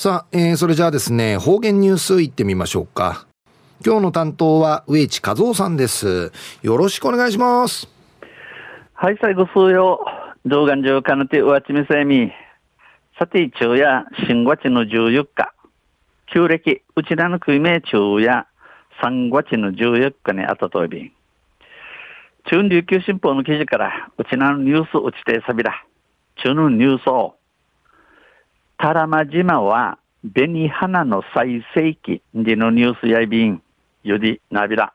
さあ、えー、それじゃあですね、方言ニュースいってみましょうか。今日の担当は植地和夫さんです。よろしくお願いします。はい、最後数曜。動画上かなてわちみせみ。さて、昼夜、新月の14日。旧暦、うちらの食いめ昼夜、3月の14日にあたといびん。中琉球新報の記事から、うちなのニュースうちてさびら。中のニュースを。タラマ島は、紅花の最盛期でのニュースやいびん。よりなびら。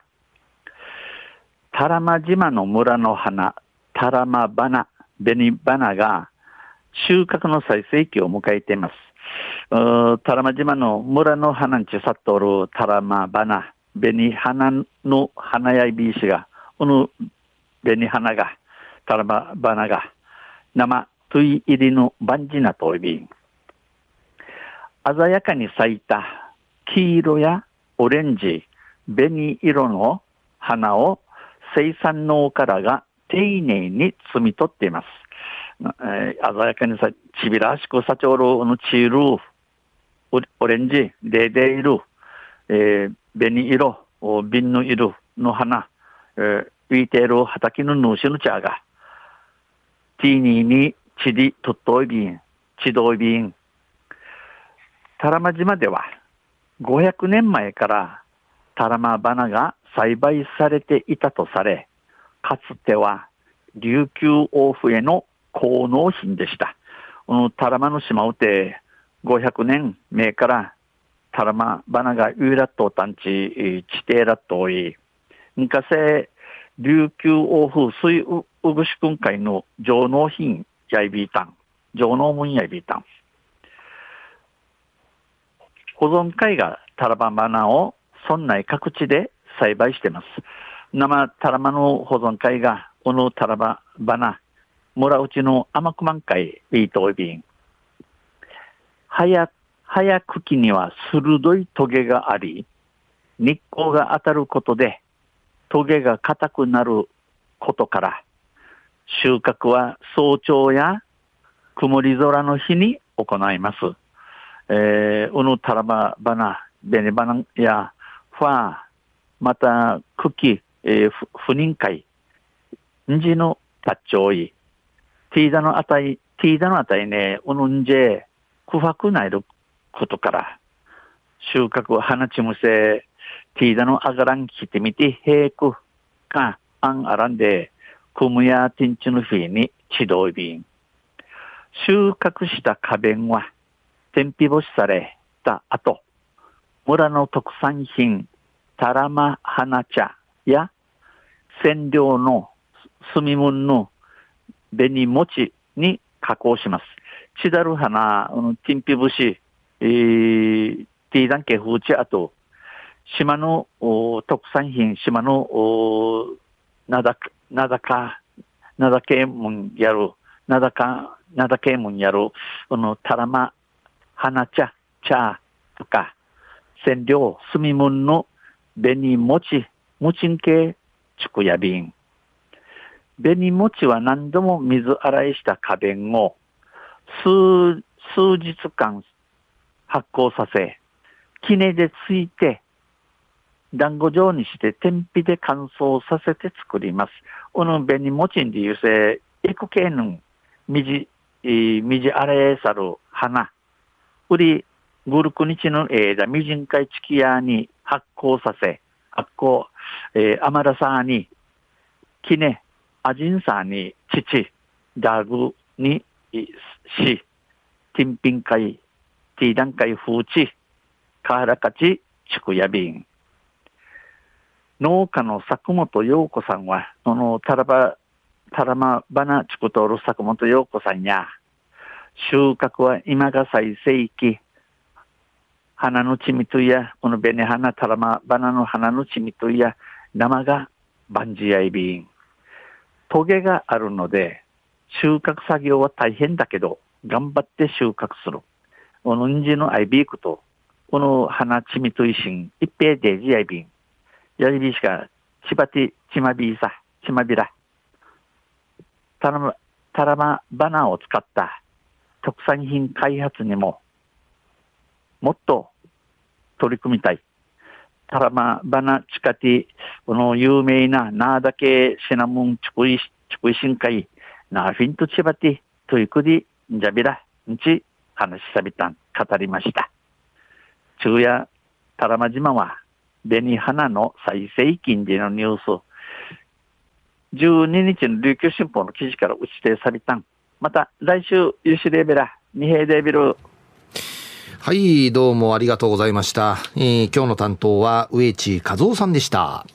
タラマ島の村の花、タラマ花、紅花が収穫の最盛期を迎えています。タラマ島の村の花にちさっとおるタラマ花、紅花の花やいびいしが、この紅花が、タラマ花が、生、とい入りの万事なといびん鮮やかに咲いた黄色やオレンジ、紅色の花を生産農家らが丁寧に摘み取っています。えー、鮮やかにさ、ちびらしくさちょるのチール、オレンジ、レーデー色、えー、紅色、瓶の色の花、えー、浮いている畑の主の茶が、ティーニーにチリ、トットイビン、チドイビン、タラマ島では500年前からタラマバナが栽培されていたとされ、かつては琉球王府への効能品でした。このタラマの島をて500年前からタラマバナがユーラット探知地底ラットをいい、昔琉球王府水うぐしくん会の上納品やいびいたん、上納文やいびいたん。保存会がタラババナを村内各地で栽培しています。生タラマの保存会が、このタラババナ、村内の甘く満開、ビートイビン。早、早茎には鋭いトゲがあり、日光が当たることで、トゲが硬くなることから、収穫は早朝や曇り空の日に行います。えー、うぬたらばばな、べねばなや、ファー、また、茎、えー、不妊会、んじのたっちょい、ティーダのあたい、ティーダのあたいね、うぬんじえ、くふくないることから、収穫を放ちむせ、ティーダのあがらんきてみて、へいく、か、あんあらんで、くむやてんちのふいに、ちどいびん。収穫した花弁は、天日干しされた後、村の特産品、タラマ花茶や染料の炭もんの紅餅に加工します。チダル花、ティンピ節、えー、ティーダンケフーチあと、島の特産品、島のなだか、なだか、なだけもんやる、なだか、なだけもんやる、このタラマ花茶、茶とか、染料、炭もんの紅餅、もちん系、ちくやびん。紅餅は何度も水洗いした花弁を数、数日間発酵させ、きねでついて、団子状にして天日で乾燥させて作ります。この紅餅にいうせ、エクケーヌン、みじ、みじあれさる花、売り、グルクニチの枝、みじんかいチキヤに発酵させ、発酵、えー、アマラサーに、キネ、アジンサーに、父、ダグに、し、ティンピンカイ、ティーダンカイフーチ、カーラカチ、チクヤビン。農家の作本陽子さんは、その、タラバ、タラマバナチクトール作本陽子さんや、収穫は今が最盛期。花のちみといや、この紅花、たらま、バナの花のちみといや、生がバンジアイビン。トゲがあるので、収穫作業は大変だけど、頑張って収穫する。このんじのアイビークと、この花ちみといしん、一平デジアイビン。やりびしか、ちばて、ちまびいさ、ちまびら。たらま、たらまバナを使った特産品開発にももっと取り組みたい。タラマバナチカティ、この有名なナーダケシナムンチクイ、チクイシンカイ、ナーフィントチバティ、というくり、んじゃびら、んち、話しさびたん、語りました。昼夜、タラマ島は、紅花の再生金利のニュース、12日の琉球新報の記事から打ち定さびたん。また、来週、ユシレーベラ、二平デビル、はい、どうもありがとうございました。えー、今日の担当は植地和夫さんでした。